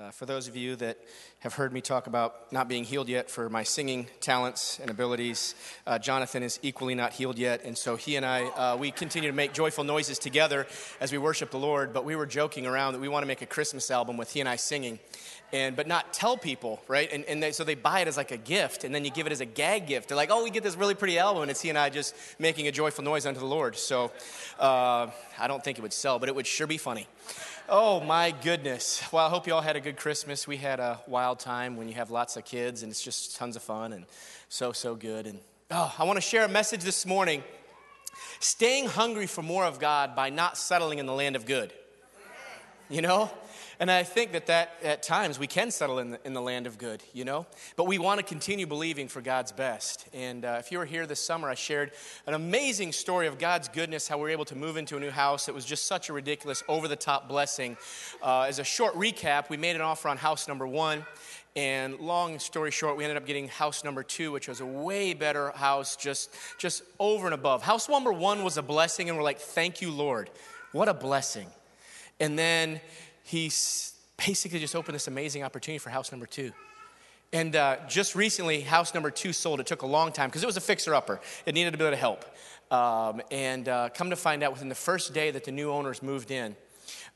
Uh, for those of you that have heard me talk about not being healed yet for my singing talents and abilities, uh, Jonathan is equally not healed yet. And so he and I, uh, we continue to make joyful noises together as we worship the Lord. But we were joking around that we want to make a Christmas album with he and I singing. And, but not tell people, right? And, and they, so they buy it as like a gift, and then you give it as a gag gift. They're like, oh, we get this really pretty album, and it's he and I just making a joyful noise unto the Lord. So uh, I don't think it would sell, but it would sure be funny. Oh my goodness. Well, I hope you all had a good Christmas. We had a wild time when you have lots of kids and it's just tons of fun and so, so good. And oh, I want to share a message this morning staying hungry for more of God by not settling in the land of good. You know? And I think that, that at times we can settle in the, in the land of good, you know? But we want to continue believing for God's best. And uh, if you were here this summer, I shared an amazing story of God's goodness, how we were able to move into a new house. It was just such a ridiculous, over the top blessing. Uh, as a short recap, we made an offer on house number one. And long story short, we ended up getting house number two, which was a way better house, just, just over and above. House number one was a blessing, and we're like, thank you, Lord. What a blessing. And then he basically just opened this amazing opportunity for house number two. And uh, just recently, house number two sold. It took a long time because it was a fixer upper. It needed a bit of help. Um, and uh, come to find out, within the first day that the new owners moved in,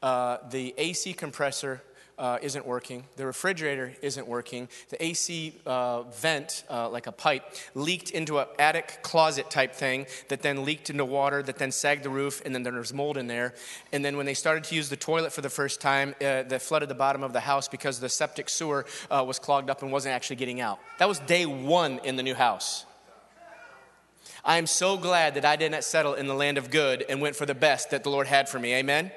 uh, the AC compressor uh, isn't working. The refrigerator isn't working. The AC uh, vent, uh, like a pipe, leaked into an attic closet type thing that then leaked into water, that then sagged the roof, and then there was mold in there. And then when they started to use the toilet for the first time, uh, that flooded the bottom of the house because the septic sewer uh, was clogged up and wasn't actually getting out. That was day one in the new house. I am so glad that I did not settle in the land of good and went for the best that the Lord had for me. Amen.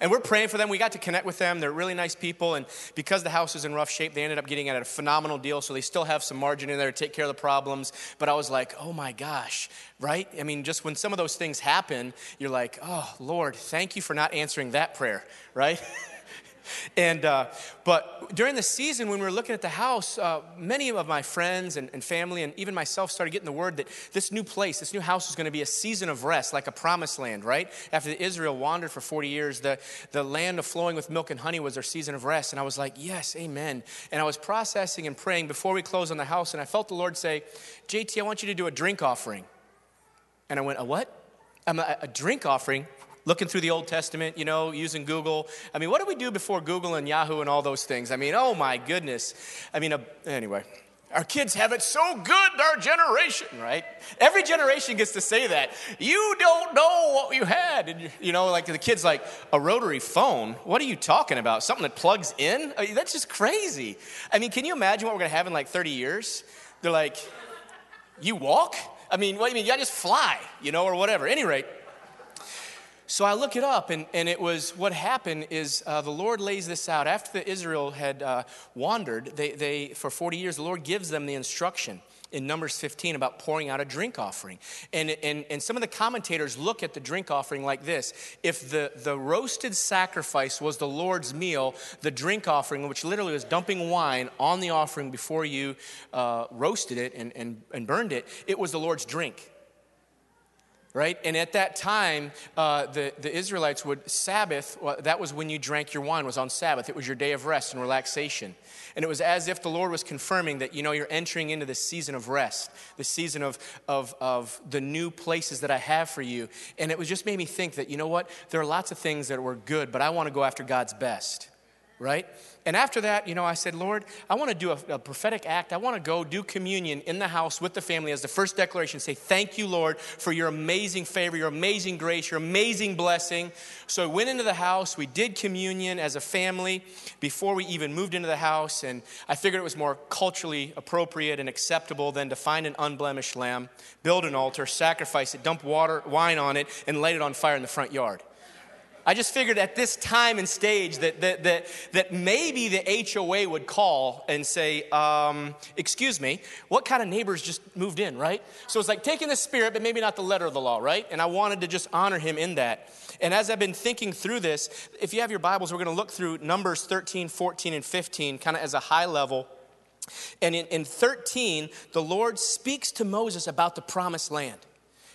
And we're praying for them. We got to connect with them. They're really nice people. And because the house was in rough shape, they ended up getting at a phenomenal deal. So they still have some margin in there to take care of the problems. But I was like, oh my gosh, right? I mean, just when some of those things happen, you're like, oh, Lord, thank you for not answering that prayer, right? And, uh, but during the season when we were looking at the house, uh, many of my friends and, and, family and even myself started getting the word that this new place, this new house was going to be a season of rest, like a promised land, right? After Israel wandered for 40 years, the, the land of flowing with milk and honey was their season of rest. And I was like, yes, amen. And I was processing and praying before we closed on the house, and I felt the Lord say, JT, I want you to do a drink offering. And I went, a what? A, a drink offering looking through the Old Testament, you know, using Google. I mean, what did we do before Google and Yahoo and all those things? I mean, oh my goodness. I mean, uh, anyway. Our kids have it so good our generation, right? Every generation gets to say that. You don't know what you had. And, you know, like the kid's like, a rotary phone? What are you talking about? Something that plugs in? I mean, that's just crazy. I mean, can you imagine what we're going to have in like 30 years? They're like, you walk? I mean, what do you mean? You just fly, you know, or whatever. At any rate, so I look it up, and, and it was what happened is uh, the Lord lays this out. After the Israel had uh, wandered, they, they, for 40 years, the Lord gives them the instruction in Numbers 15 about pouring out a drink offering. And, and, and some of the commentators look at the drink offering like this if the, the roasted sacrifice was the Lord's meal, the drink offering, which literally was dumping wine on the offering before you uh, roasted it and, and, and burned it, it was the Lord's drink right? And at that time, uh, the, the Israelites would Sabbath, well, that was when you drank your wine, was on Sabbath. It was your day of rest and relaxation. And it was as if the Lord was confirming that, you know, you're entering into this season of rest, the season of, of, of the new places that I have for you. And it was just made me think that, you know what, there are lots of things that were good, but I want to go after God's best, right? And after that, you know, I said, Lord, I want to do a, a, prophetic act. I want to go do communion in the house with the family as the first declaration. Say, Thank you, Lord, for your amazing favor, your amazing grace, your amazing blessing. So we went into the house. We did communion as a family before we even moved into the house. And I figured it was more culturally appropriate and acceptable than to find an unblemished lamb, build an altar, sacrifice it, dump water, wine on it, and light it on fire in the front yard. I just figured at this time and stage that, that, that, that maybe the HOA would call and say, um, Excuse me, what kind of neighbors just moved in, right? So it's like taking the spirit, but maybe not the letter of the law, right? And I wanted to just honor him in that. And as I've been thinking through this, if you have your Bibles, we're going to look through Numbers 13, 14, and 15, kind of as a high level. And in, in 13, the Lord speaks to Moses about the promised land.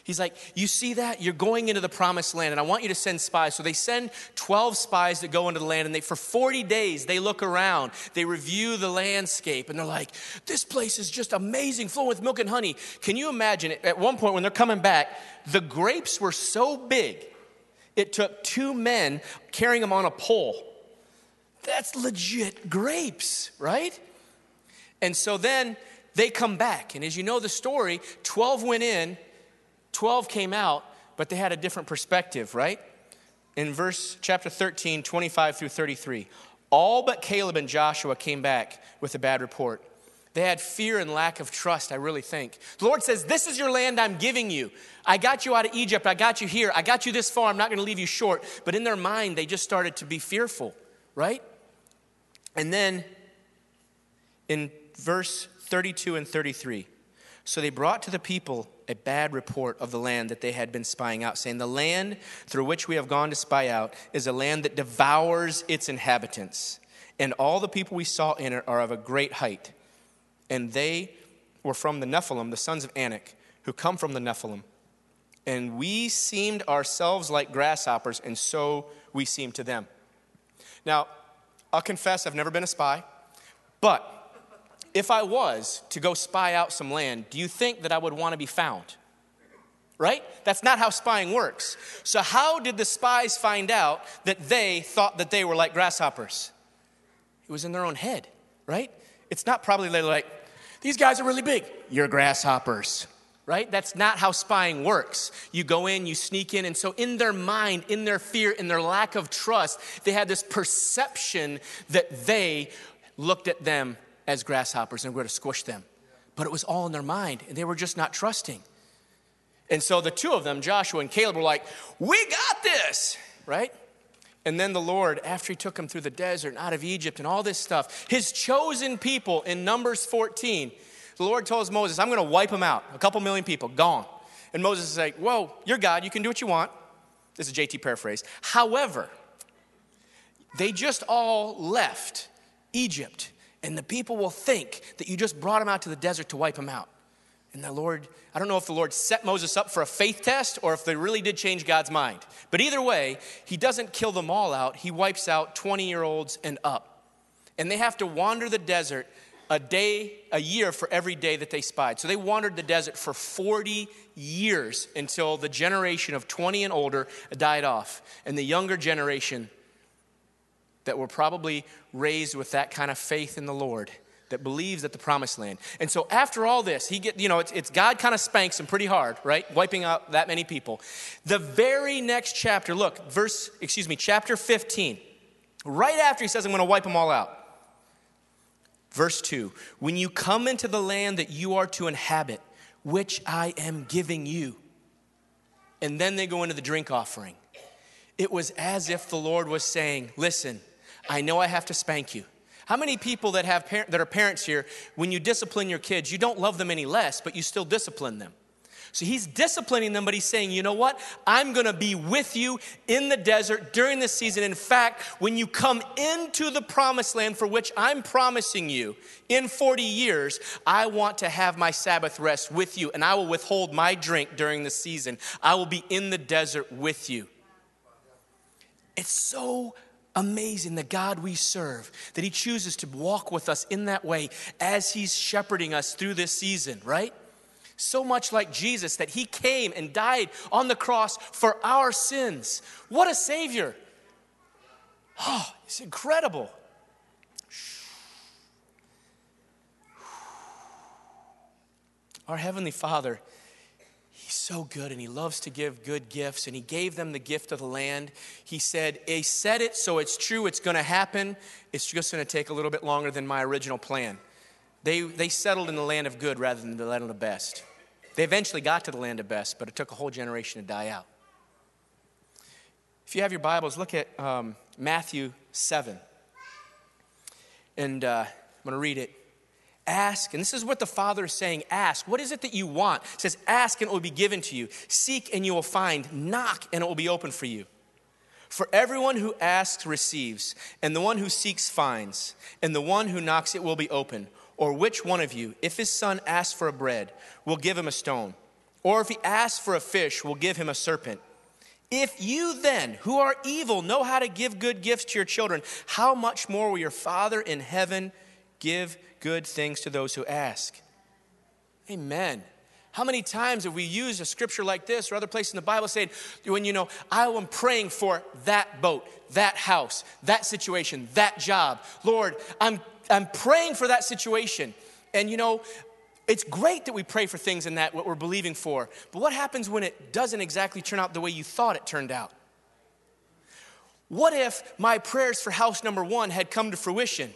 He's like, You see that? You're going into the promised land, and I want you to send spies. So they send 12 spies that go into the land, and they, for 40 days, they look around, they review the landscape, and they're like, This place is just amazing, flowing with milk and honey. Can you imagine? At one point, when they're coming back, the grapes were so big, it took two men carrying them on a pole. That's legit grapes, right? And so then they come back, and as you know the story, 12 went in 12 came out, but they had a different perspective, right? In verse chapter 13, 25 through 33, all but Caleb and Joshua came back with a bad report. They had fear and lack of trust, I really think. The Lord says, This is your land I'm giving you. I got you out of Egypt. I got you here. I got you this far. I'm not going to leave you short. But in their mind, they just started to be fearful, right? And then in verse 32 and 33, so they brought to the people a bad report of the land that they had been spying out, saying, The land through which we have gone to spy out is a land that devours its inhabitants, and all the people we saw in it are of a great height. And they were from the Nephilim, the sons of Anak, who come from the Nephilim. And we seemed ourselves like grasshoppers, and so we seemed to them. Now, I'll confess I've never been a spy, but if I was to go spy out some land, do you think that I would want to be found? Right? That's not how spying works. So, how did the spies find out that they thought that they were like grasshoppers? It was in their own head, right? It's not probably they're like, these guys are really big. You're grasshoppers, right? That's not how spying works. You go in, you sneak in. And so, in their mind, in their fear, in their lack of trust, they had this perception that they looked at them as grasshoppers and we're going to squish them. But it was all in their mind, and they were just not trusting. And so the two of them, Joshua and Caleb, were like, We got this, right? And then the Lord, after he took them through the desert and out of Egypt and all this stuff, his chosen people in Numbers 14, the Lord tells Moses, I'm going to wipe them out. A couple million people, gone. And Moses is like, Whoa, you're God. You can do what you want. This is JT paraphrase. However, they just all left Egypt and the people will think that you just brought them out to the desert to wipe them out. And the Lord, I don't know if the Lord set Moses up for a faith test or if they really did change God's mind. But either way, he doesn't kill them all out. He wipes out 20 year olds and up. And they have to wander the desert a day, a year for every day that they spied. So they wandered the desert for 40 years until the generation of 20 and older died off. And the younger generation that were probably raised with that kind of faith in the Lord that believes at the promised land. And so after all this, he get, you know, it's, it's God kind of spanks him pretty hard, right? Wiping out that many people. The very next chapter, look, verse, excuse me, chapter 15. Right after he says, I'm going to wipe them all out. Verse 2 When you come into the land that you are to inhabit, which I am giving you. And then they go into the drink offering. It was as if the Lord was saying, Listen, I know I have to spank you. How many people that have par- that are parents here, when you discipline your kids, you don't love them any less, but you still discipline them? So he's disciplining them, but he's saying, you know what? I'm gonna be with you in the desert during this season. In fact, when you come into the promised land for which I'm promising you in 40 years, I want to have my Sabbath rest with you, and I will withhold my drink during the season. I will be in the desert with you. It's so amazing the God we serve, that He chooses to walk with us in that way as He's shepherding us through this season, right? So much like Jesus, that He came and died on the cross for our sins. What a Savior! Oh, it's incredible. Our Heavenly Father so good and he loves to give good gifts and he gave them the gift of the land. He said he said it so it's true it's going to happen. It's just going to take a little bit longer than my original plan. They, they settled in the land of good rather than the land of the best. They eventually got to the land of best but it took a whole generation to die out. If you have your bibles look at um, matthew 7 and uh, i'm going to read it Ask, and this is what the Father is saying ask. What is it that you want? It says, Ask and it will be given to you. Seek and you will find. Knock and it will be open for you. For everyone who asks receives, and the one who seeks finds, and the one who knocks it will be open. Or which one of you, if his son asks for a bread, will give him a stone? Or if he asks for a fish, we'll give him a serpent. If you then, who are evil, know how to give good gifts to your children, how much more will your Father in heaven give good things to those who ask? Amen. How many times have we used a scripture like this or other place in the Bible saying, when you know, I am praying for that boat, that house, that situation, that job. Lord, I'm, I'm praying for that situation. And you know, it's great that we pray for things in that, what we're believing for. But what happens when it doesn't exactly turn out the way you thought it turned out? What if my prayers for house number one had come to fruition?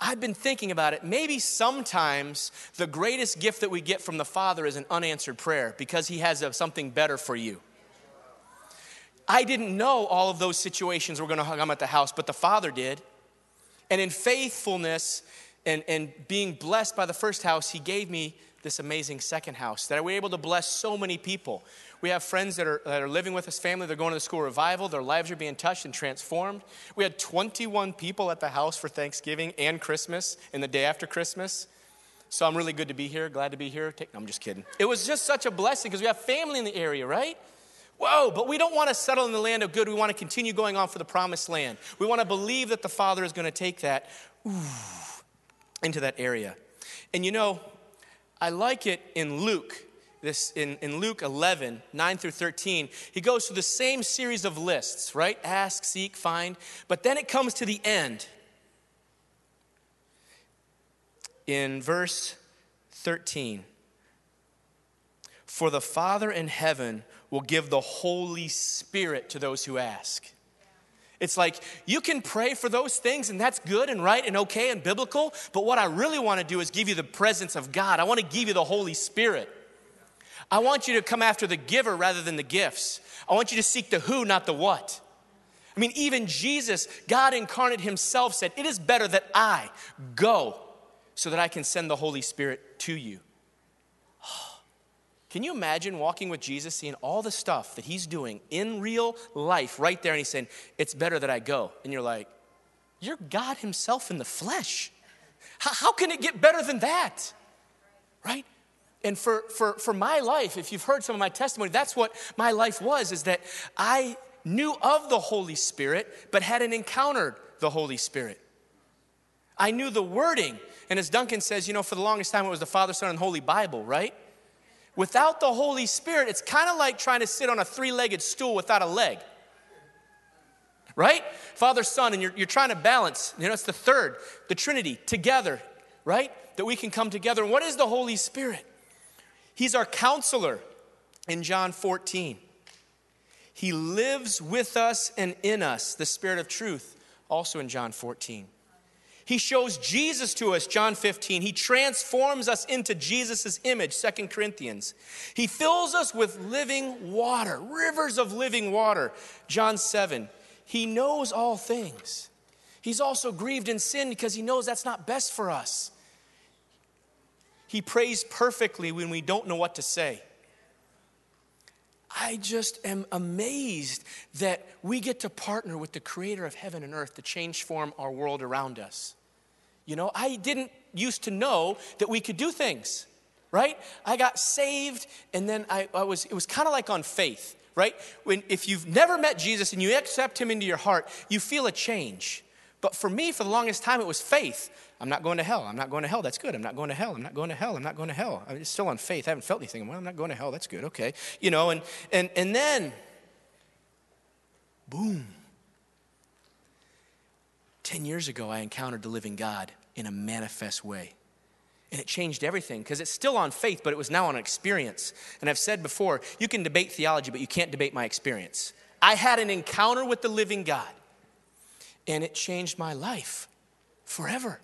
I've been thinking about it. Maybe sometimes the greatest gift that we get from the Father is an unanswered prayer because He has a, something better for you. I didn't know all of those situations were going to come at the house, but the Father did. And in faithfulness, and, and being blessed by the first house, he gave me this amazing second house that was able to bless so many people. We have friends that are, that are living with us, family, they're going to the school revival, their lives are being touched and transformed. We had 21 people at the house for Thanksgiving and Christmas and the day after Christmas. So I'm really good to be here, glad to be here. Take, no, I'm just kidding. It was just such a blessing because we have family in the area, right? Whoa, but we don't want to settle in the land of good. We want to continue going on for the promised land. We want to believe that the Father is going to take that. Ooh into that area. And you know, I like it in Luke, this in, in Luke 11, 9 through 13. He goes through the same series of lists, right? Ask, seek, find. But then it comes to the end. In verse 13, for the Father in heaven will give the Holy Spirit to those who ask. It's like you can pray for those things, and that's good and right and okay and biblical. But what I really want to do is give you the presence of God. I want to give you the Holy Spirit. I want you to come after the giver rather than the gifts. I want you to seek the who, not the what. I mean, even Jesus, God incarnate Himself, said, It is better that I go so that I can send the Holy Spirit to you. Can you imagine walking with Jesus, seeing all the stuff that he's doing in real life right there, and he's saying, It's better that I go? And you're like, You're God himself in the flesh. How, how can it get better than that? Right? And for, for, for my life, if you've heard some of my testimony, that's what my life was, is that I knew of the Holy Spirit, but hadn't encountered the Holy Spirit. I knew the wording. And as Duncan says, you know, for the longest time it was the Father, Son, and Holy Bible, right? Without the Holy Spirit, it's kind of like trying to sit on a three legged stool without a leg. Right? Father, Son, and you're, you're trying to balance. You know, it's the third, the Trinity, together, right? That we can come together. And what is the Holy Spirit? He's our counselor in John 14. He lives with us and in us, the Spirit of truth, also in John 14. He shows Jesus to us, John 15. He transforms us into Jesus' image, Second Corinthians. He fills us with living water, rivers of living water, John 7. He knows all things. He's also grieved in sin because he knows that's not best for us. He prays perfectly when we don't know what to say. I just am amazed that we get to partner with the creator of heaven and earth to change form our world around us. You know, I didn't used to know that we could do things, right? I got saved and then I, I was, it was kind of like on faith, right? When, if you've never met Jesus and you accept him into your heart, you feel a change. But for me, for the longest time, it was faith. I'm not going to hell. I'm not going to hell. That's good. I'm not going to hell. I'm not going to hell. I'm not going to hell. I'm still on faith. I haven't felt anything. Well, I'm not going to hell. That's good. Okay. You know, and and and then boom. 10 years ago, I encountered the living God in a manifest way. And it changed everything because it's still on faith, but it was now on experience. And I've said before, you can debate theology, but you can't debate my experience. I had an encounter with the living God, and it changed my life forever.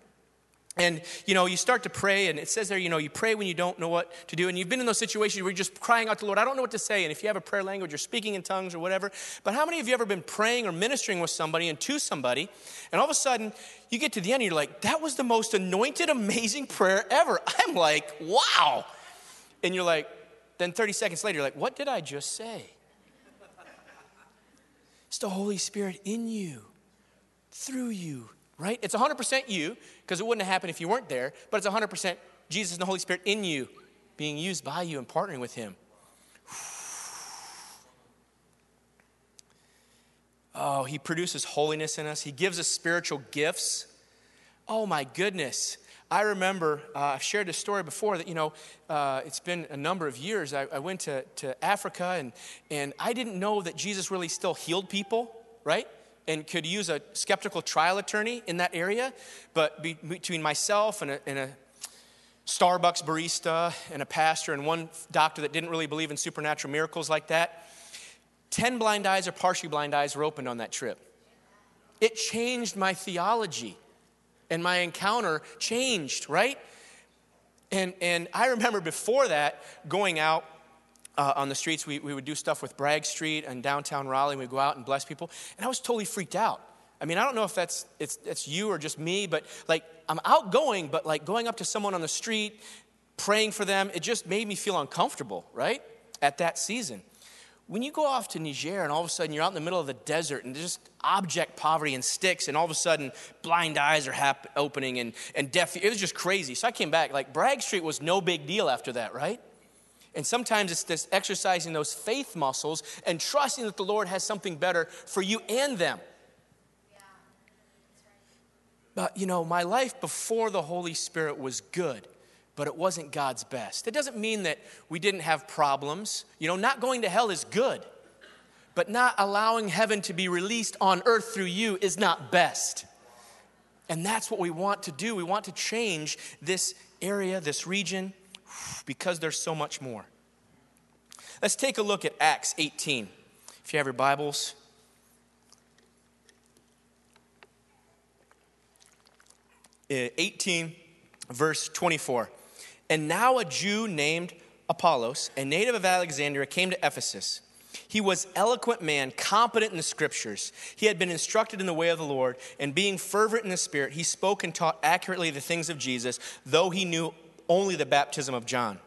And you know, you start to pray, and it says there, you know, you pray when you don't know what to do. And you've been in those situations where you're just crying out to the Lord, I don't know what to say. And if you have a prayer language, you're speaking in tongues or whatever. But how many of you ever been praying or ministering with somebody and to somebody, and all of a sudden you get to the end and you're like, that was the most anointed, amazing prayer ever. I'm like, wow. And you're like, then 30 seconds later, you're like, what did I just say? It's the Holy Spirit in you, through you, right? It's 100% you, because it wouldn't have happened if you weren't there, but it's 100% Jesus and the Holy Spirit in you, being used by you and partnering with Him. Oh, He produces holiness in us, He gives us spiritual gifts. Oh, my goodness. I remember, uh, I've shared this story before that, you know, uh, it's been a number of years. I, I, went to, to Africa and, and I didn't know that Jesus really still healed people, right? And could use a skeptical trial attorney in that area. But be, between myself and a, and a Starbucks barista and a pastor and one doctor that didn't really believe in supernatural miracles like that, 10 blind eyes or partially blind eyes were opened on that trip. It changed my theology and my encounter changed, right? And, and I remember before that going out uh, on the streets. We, we would do stuff with Bragg Street and downtown Raleigh. We'd go out and bless people. And I was totally freaked out. I mean, I don't know if that's it's, it's you or just me, but like I'm outgoing, but like going up to someone on the street, praying for them, it just made me feel uncomfortable, right? At that season. When you go off to Niger and all of a sudden you're out in the middle of the desert and just object poverty and sticks, and all of a sudden blind eyes are hap- opening and, and deaf, it was just crazy. So I came back. Like Bragg Street was no big deal after that, right? And sometimes it's this exercising those faith muscles and trusting that the Lord has something better for you and them. But you know, my life before the Holy Spirit was good, but it wasn't God's best. It doesn't mean that we didn't have problems. You know, not going to hell is good, but not allowing heaven to be released on earth through you is not best. And that's what we want to do. We want to change this area, this region, because there's so much more. Let's take a look at Acts 18. If you have your Bibles, uh, 18, verse 24. And now a Jew named Apollos, a native of Alexandria, came to Ephesus. He was eloquent man, competent in the scriptures. He had been instructed in the way of the Lord, and being fervent in the spirit, he spoke and taught accurately the things of Jesus, though he knew only the baptism of John.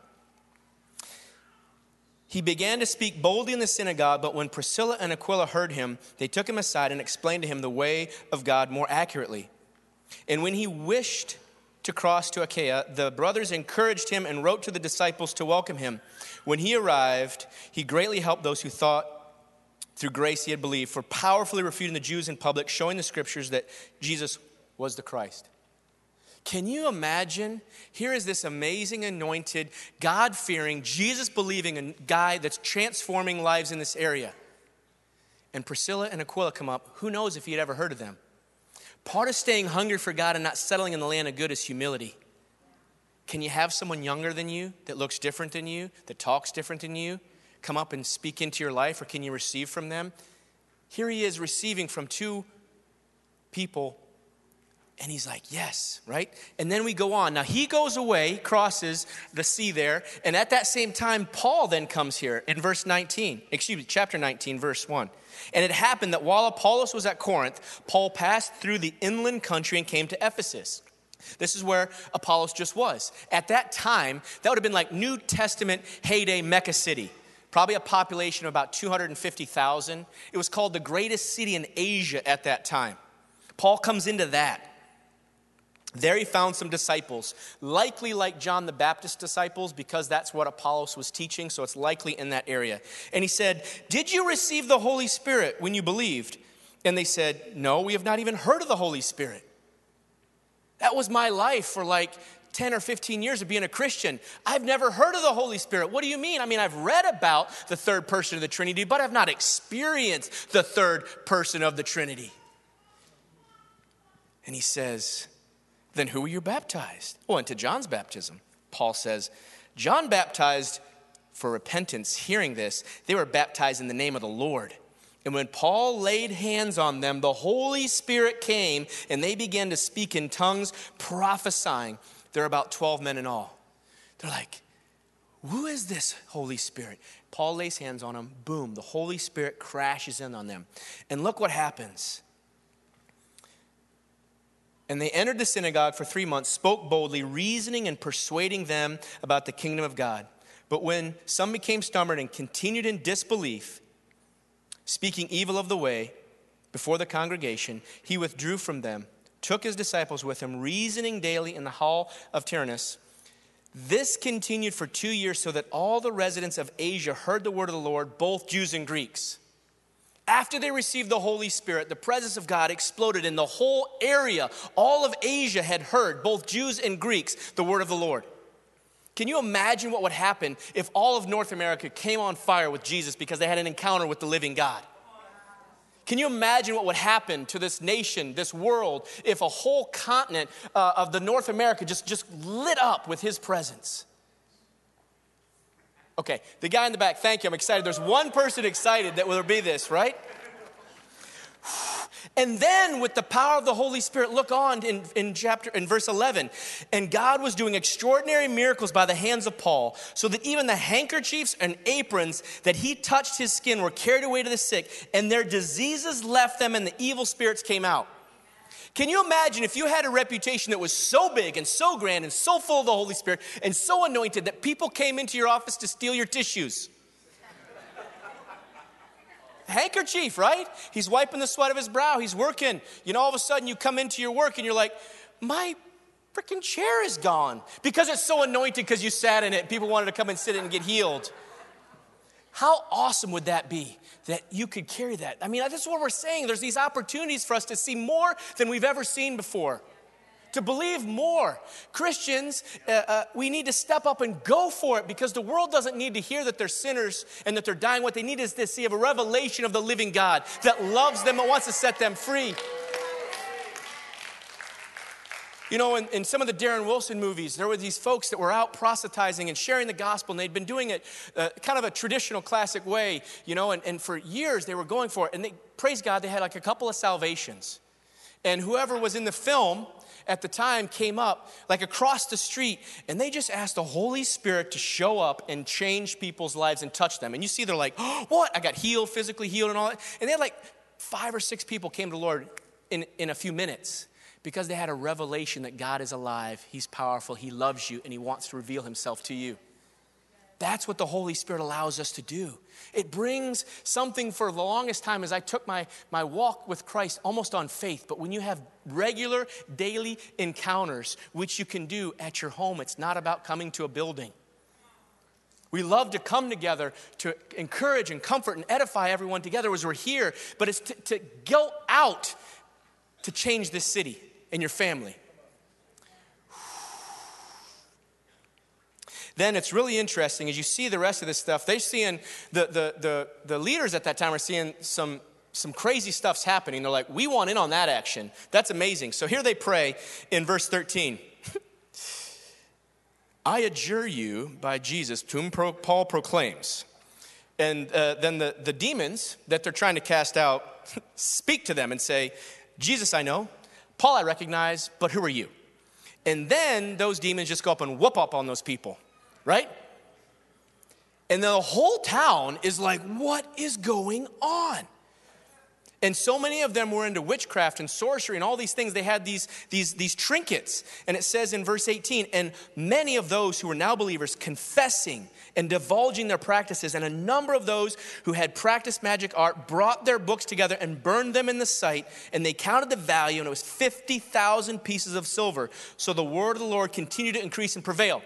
He began to speak boldly in the synagogue, but when Priscilla and Aquila heard him, they took him aside and explained to him the way of God more accurately. And when he wished to cross to Achaia, the brothers encouraged him and wrote to the disciples to welcome him. When he arrived, he greatly helped those who thought through grace he had believed, for powerfully refuting the Jews in public, showing the scriptures that Jesus was the Christ. Can you imagine? Here is this amazing, anointed, God fearing, Jesus believing guy that's transforming lives in this area. And Priscilla and Aquila come up. Who knows if he had ever heard of them? Part of staying hungry for God and not settling in the land of good is humility. Can you have someone younger than you that looks different than you, that talks different than you, come up and speak into your life, or can you receive from them? Here he is receiving from two people and he's like, Yes, right? And then we go on. Now he goes away, crosses the sea there, and at that same time, Paul then comes here in verse 19, excuse me, chapter 19, verse 1. And it happened that while Apollos was at Corinth, Paul passed through the inland country and came to Ephesus. This is where Apollos just was. At that time, that would have been like New Testament heyday Mecca City probably a population of about 250,000. It was called the greatest city in Asia at that time. Paul comes into that. There he found some disciples, likely like John the Baptist disciples, because that's what Apollos was teaching, so it's likely in that area. And he said, Did you receive the Holy Spirit when you believed? And they said, No, we have not even heard of the Holy Spirit. That was my life for like 10 or 15 years of being a Christian. I've never heard of the Holy Spirit. What do you mean? I mean, I've read about the third person of the Trinity, but I've not experienced the third person of the Trinity. And he says, then who were you baptized? Well, into John's baptism. Paul says, John baptized for repentance. Hearing this, they were baptized in the name of the Lord. And when Paul laid hands on them, the Holy Spirit came and they began to speak in tongues, prophesying. There are about 12 men in all. They're like, Who is this Holy Spirit? Paul lays hands on them. Boom, the Holy Spirit crashes in on them. And look what happens. And they entered the synagogue for three months, spoke boldly, reasoning and persuading them about the kingdom of God. But when some became stubborn and continued in disbelief, speaking evil of the way before the congregation, he withdrew from them, took his disciples with him, reasoning daily in the hall of Tyrannus. This continued for two years so that all the residents of Asia heard the word of the Lord, both Jews and Greeks. After they received the Holy Spirit, the presence of God exploded in the whole area. All of Asia had heard, both Jews and Greeks, the word of the Lord. Can you imagine what would happen if all of North America came on fire with Jesus because they had an encounter with the living God? Can you imagine what would happen to this nation, this world, if a whole continent uh, of the North America just, just lit up with his presence? Okay, the guy in the back, thank you. I'm excited. There's one person excited that will be this, right? And then with the power of the Holy Spirit, look on in, in chapter in verse 11. And God was doing extraordinary miracles by the hands of Paul, so that even the handkerchiefs and aprons that he touched his skin were carried away to the sick, and their diseases left them, and the evil spirits came out. Can you imagine if you had a reputation that was so big and so grand and so full of the Holy Spirit and so anointed that people came into your office to steal your tissues? Handkerchief, right? He's wiping the sweat of his brow. He's working. You know, all of a sudden you come into your work and you're like, my freaking chair is gone because it's so anointed because you sat in it. People wanted to come and sit in and get healed. How awesome would that be that you could carry that? I mean, that's what we're saying. There's these opportunities for us to see more than we've ever seen before, to believe more. Christians, uh, uh, we need to step up and go for it because the world doesn't need to hear that they're sinners and that they're dying. What they need is to see a revelation of the living God that loves them and wants to set them free. You know, in, in, some of the Darren Wilson movies, there were these folks that were out proselytizing and sharing the gospel, and they'd been doing it uh, kind of a traditional, classic way, you know, and, and for years they were going for it. And they, praise God, they had like a couple of salvations. And whoever was in the film at the time came up like across the street, and they just asked the Holy Spirit to show up and change people's lives and touch them. And you see, they're like, oh, what? I got healed, physically healed, and all that. And they had like five or six people came to the Lord in, in a few minutes because they had a revelation that God is alive, He's powerful, He loves you, and He wants to reveal Himself to you. That's what the Holy Spirit allows us to do. It brings something for the longest time as I took my, my walk with Christ almost on faith. But when you have regular daily encounters, which you can do at your home, it's not about coming to a building. We love to come together to encourage and comfort and edify everyone together as we're here, but it's to, to go out to change this city and your family. Then it's really interesting as you see the rest of this stuff, they're seeing the, the, the, the leaders at that time are seeing some, some crazy stuff's happening. They're like, we want in on that action. That's amazing. So here they pray in verse 13. I adjure you by Jesus, whom Paul proclaims. And uh, then the, the demons that they're trying to cast out speak to them and say, Jesus, I know, Paul, I recognize, but who are you? And then those demons just go up and whoop up on those people, right? And then the whole town is like, what is going on? And so many of them were into witchcraft and sorcery and all these things. They had these, these, these trinkets. And it says in verse 18, and many of those who were now believers confessing and divulging their practices, and a number of those who had practiced magic art brought their books together and burned them in the sight, and they counted the value, and it was 50,000 pieces of silver. So the word of the Lord continued to increase and prevail.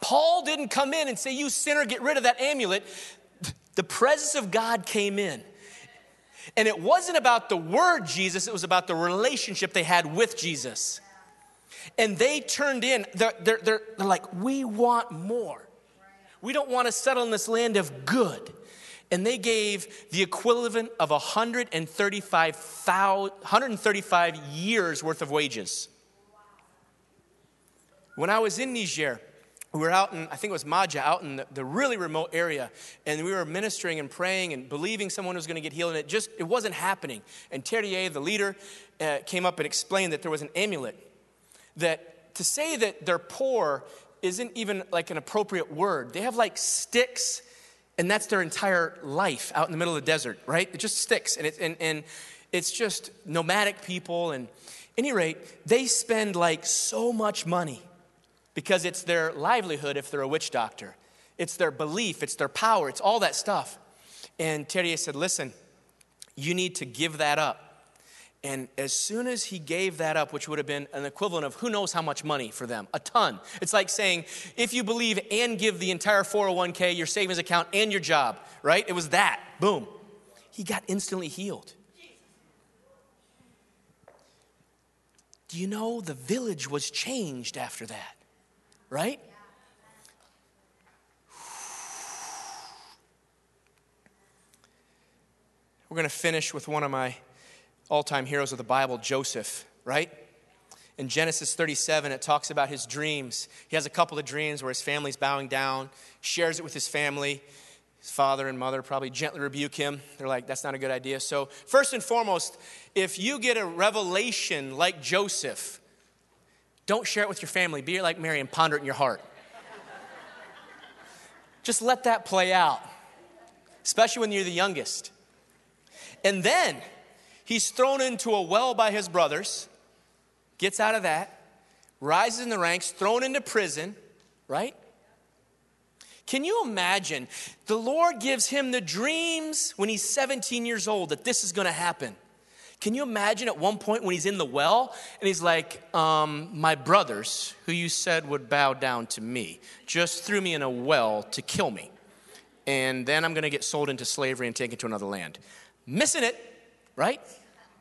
Paul didn't come in and say, You sinner, get rid of that amulet. The presence of God came in and it wasn't about the word Jesus, it was about the relationship they had with Jesus. And they turned in, they're, they're, they're, they're like, we want more. We don't want to settle in this land of good. And they gave the equivalent of 135, 135 years worth of wages. When I was in Niger, we were out in, I think it was Maja, out in the, the, really remote area, and we were ministering and praying and believing someone was going to get healed, and it just, it wasn't happening. And Terrier, the leader, uh, came up and explained that there was an amulet, that to say that they're poor isn't even like an appropriate word. They have like sticks, and that's their entire life out in the middle of the desert, right? It just sticks, and, it, and, and it's just nomadic people, and any rate, they spend like so much money because it's their livelihood if they're a witch doctor. It's their belief, it's their power, it's all that stuff. And Terrier said, Listen, you need to give that up. And as soon as he gave that up, which would have been an equivalent of who knows how much money for them, a ton. It's like saying, if you believe and give the entire 401k, your savings account, and your job, right? It was that. Boom. He got instantly healed. Do you know the village was changed after that? Right? We're going to finish with one of my all time heroes of the Bible, Joseph, right? In Genesis 37, it talks about his dreams. He has a couple of dreams where his family's bowing down, shares it with his family. His father and mother probably gently rebuke him. They're like, that's not a good idea. So, first and foremost, if you get a revelation like Joseph, don't share it with your family. Be like Mary and ponder it in your heart. Just let that play out, especially when you're the youngest. And then he's thrown into a well by his brothers, gets out of that, rises in the ranks, thrown into prison, right? Can you imagine? The Lord gives him the dreams when he's 17 years old that this is going to happen. Can you imagine at one point when he's in the well and he's like, um, My brothers, who you said would bow down to me, just threw me in a well to kill me. And then I'm going to get sold into slavery and taken to another land. Missing it, right?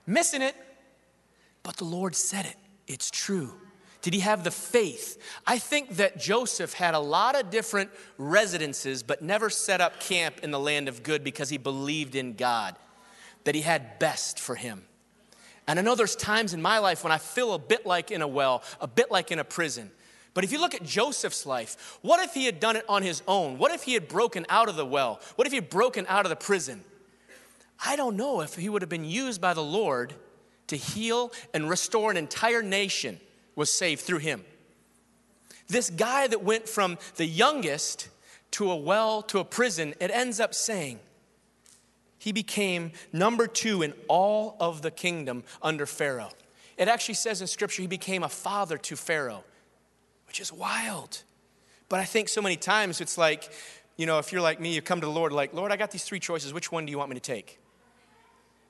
Missing it. But the Lord said it. It's true. Did he have the faith? I think that Joseph had a lot of different residences, but never set up camp in the land of good because he believed in God, that he had best for him. And I know there's times in my life when I feel a bit like in a well, a bit like in a prison. But if you look at Joseph's life, what if he had done it on his own? What if he had broken out of the well? What if he had broken out of the prison? I don't know if he would have been used by the Lord to heal and restore an entire nation was saved through him. This guy that went from the youngest to a well to a prison, it ends up saying he became number two in all of the kingdom under Pharaoh. It actually says in scripture he became a father to Pharaoh, which is wild. But I think so many times it's like, you know, if you're like me, you come to the Lord like, Lord, I got these three choices. Which one do you want me to take?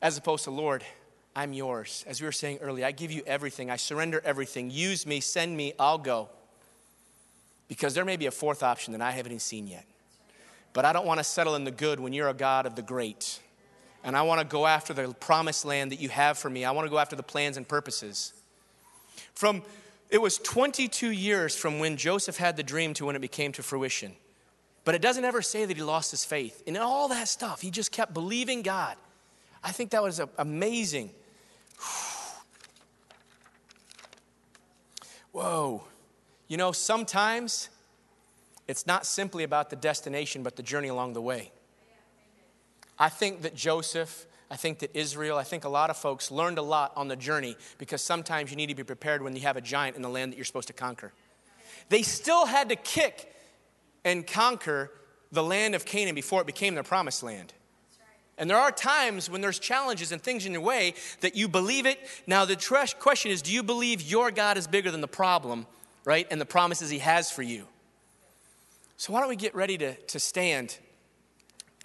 As opposed to, Lord, I'm yours. As we were saying earlier, I give you everything. I surrender everything. Use me, send me, I'll go. Because there may be a fourth option that I haven't even seen yet. But I don't want to settle in the good when you're a God of the great. And I want to go after the promised land that you have for me. I want to go after the plans and purposes. From it was 22 years from when Joseph had the dream to when it became to fruition. But it doesn't ever say that he lost his faith. And all that stuff, he just kept believing God. I think that was amazing. Whoa. You know, sometimes it's not simply about the destination, but the journey along the way. I think that Joseph, I think that Israel, I think a lot of folks learned a lot on the journey because sometimes you need to be prepared when you have a giant in the land that you're supposed to conquer. They still had to kick and conquer the land of Canaan before it became their promised land. And there are times when there's challenges and things in your way that you believe it. Now, the question is do you believe your God is bigger than the problem, right? And the promises He has for you? So, why don't we get ready to, to stand?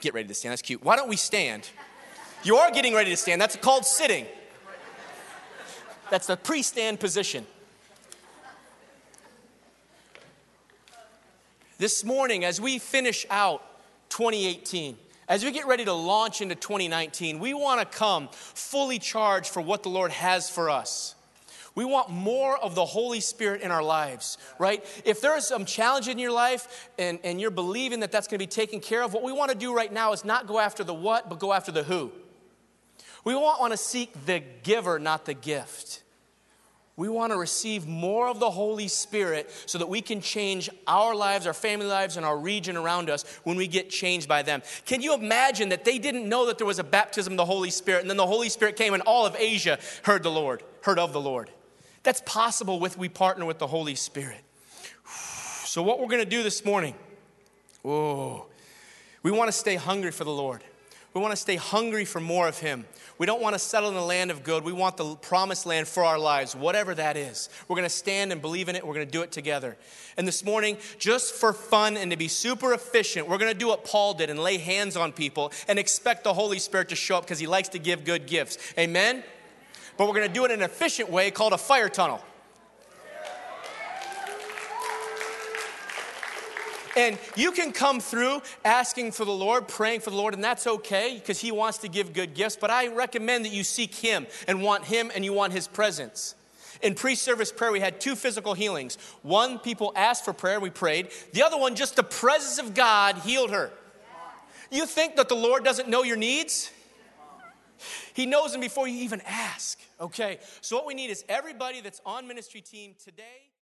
Get ready to stand. That's cute. Why don't we stand? You are getting ready to stand. That's called sitting. That's the pre stand position. This morning, as we finish out 2018, as we get ready to launch into 2019, we want to come fully charged for what the Lord has for us. We want more of the Holy Spirit in our lives, right? If there is some challenge in your life and, and you're believing that that's going to be taken care of, what we want to do right now is not go after the what, but go after the who. We want, want to seek the giver, not the gift. We want to receive more of the Holy Spirit so that we can change our lives, our family lives, and our region around us when we get changed by them. Can you imagine that they didn't know that there was a baptism of the Holy Spirit, and then the Holy Spirit came and all of Asia heard the Lord, heard of the Lord? That's possible with we partner with the Holy Spirit. So, what we're going to do this morning, oh, we want to stay hungry for the Lord. We want to stay hungry for more of Him. We don't want to settle in the land of good. We want the promised land for our lives, whatever that is. We're going to stand and believe in it. We're going to do it together. And this morning, just for fun and to be super efficient, we're going to do what Paul did and lay hands on people and expect the Holy Spirit to show up because He likes to give good gifts. Amen? But we're going to do it in an efficient way called a fire tunnel. And you can come through asking for the Lord, praying for the Lord, and that's okay because He wants to give good gifts. But I recommend that you seek Him and want Him and you want His presence. In pre service prayer, we had two physical healings. One, people asked for prayer, we prayed. The other one, just the presence of God healed her. You think that the Lord doesn't know your needs? He knows them before you even ask. Okay, so what we need is everybody that's on ministry team today.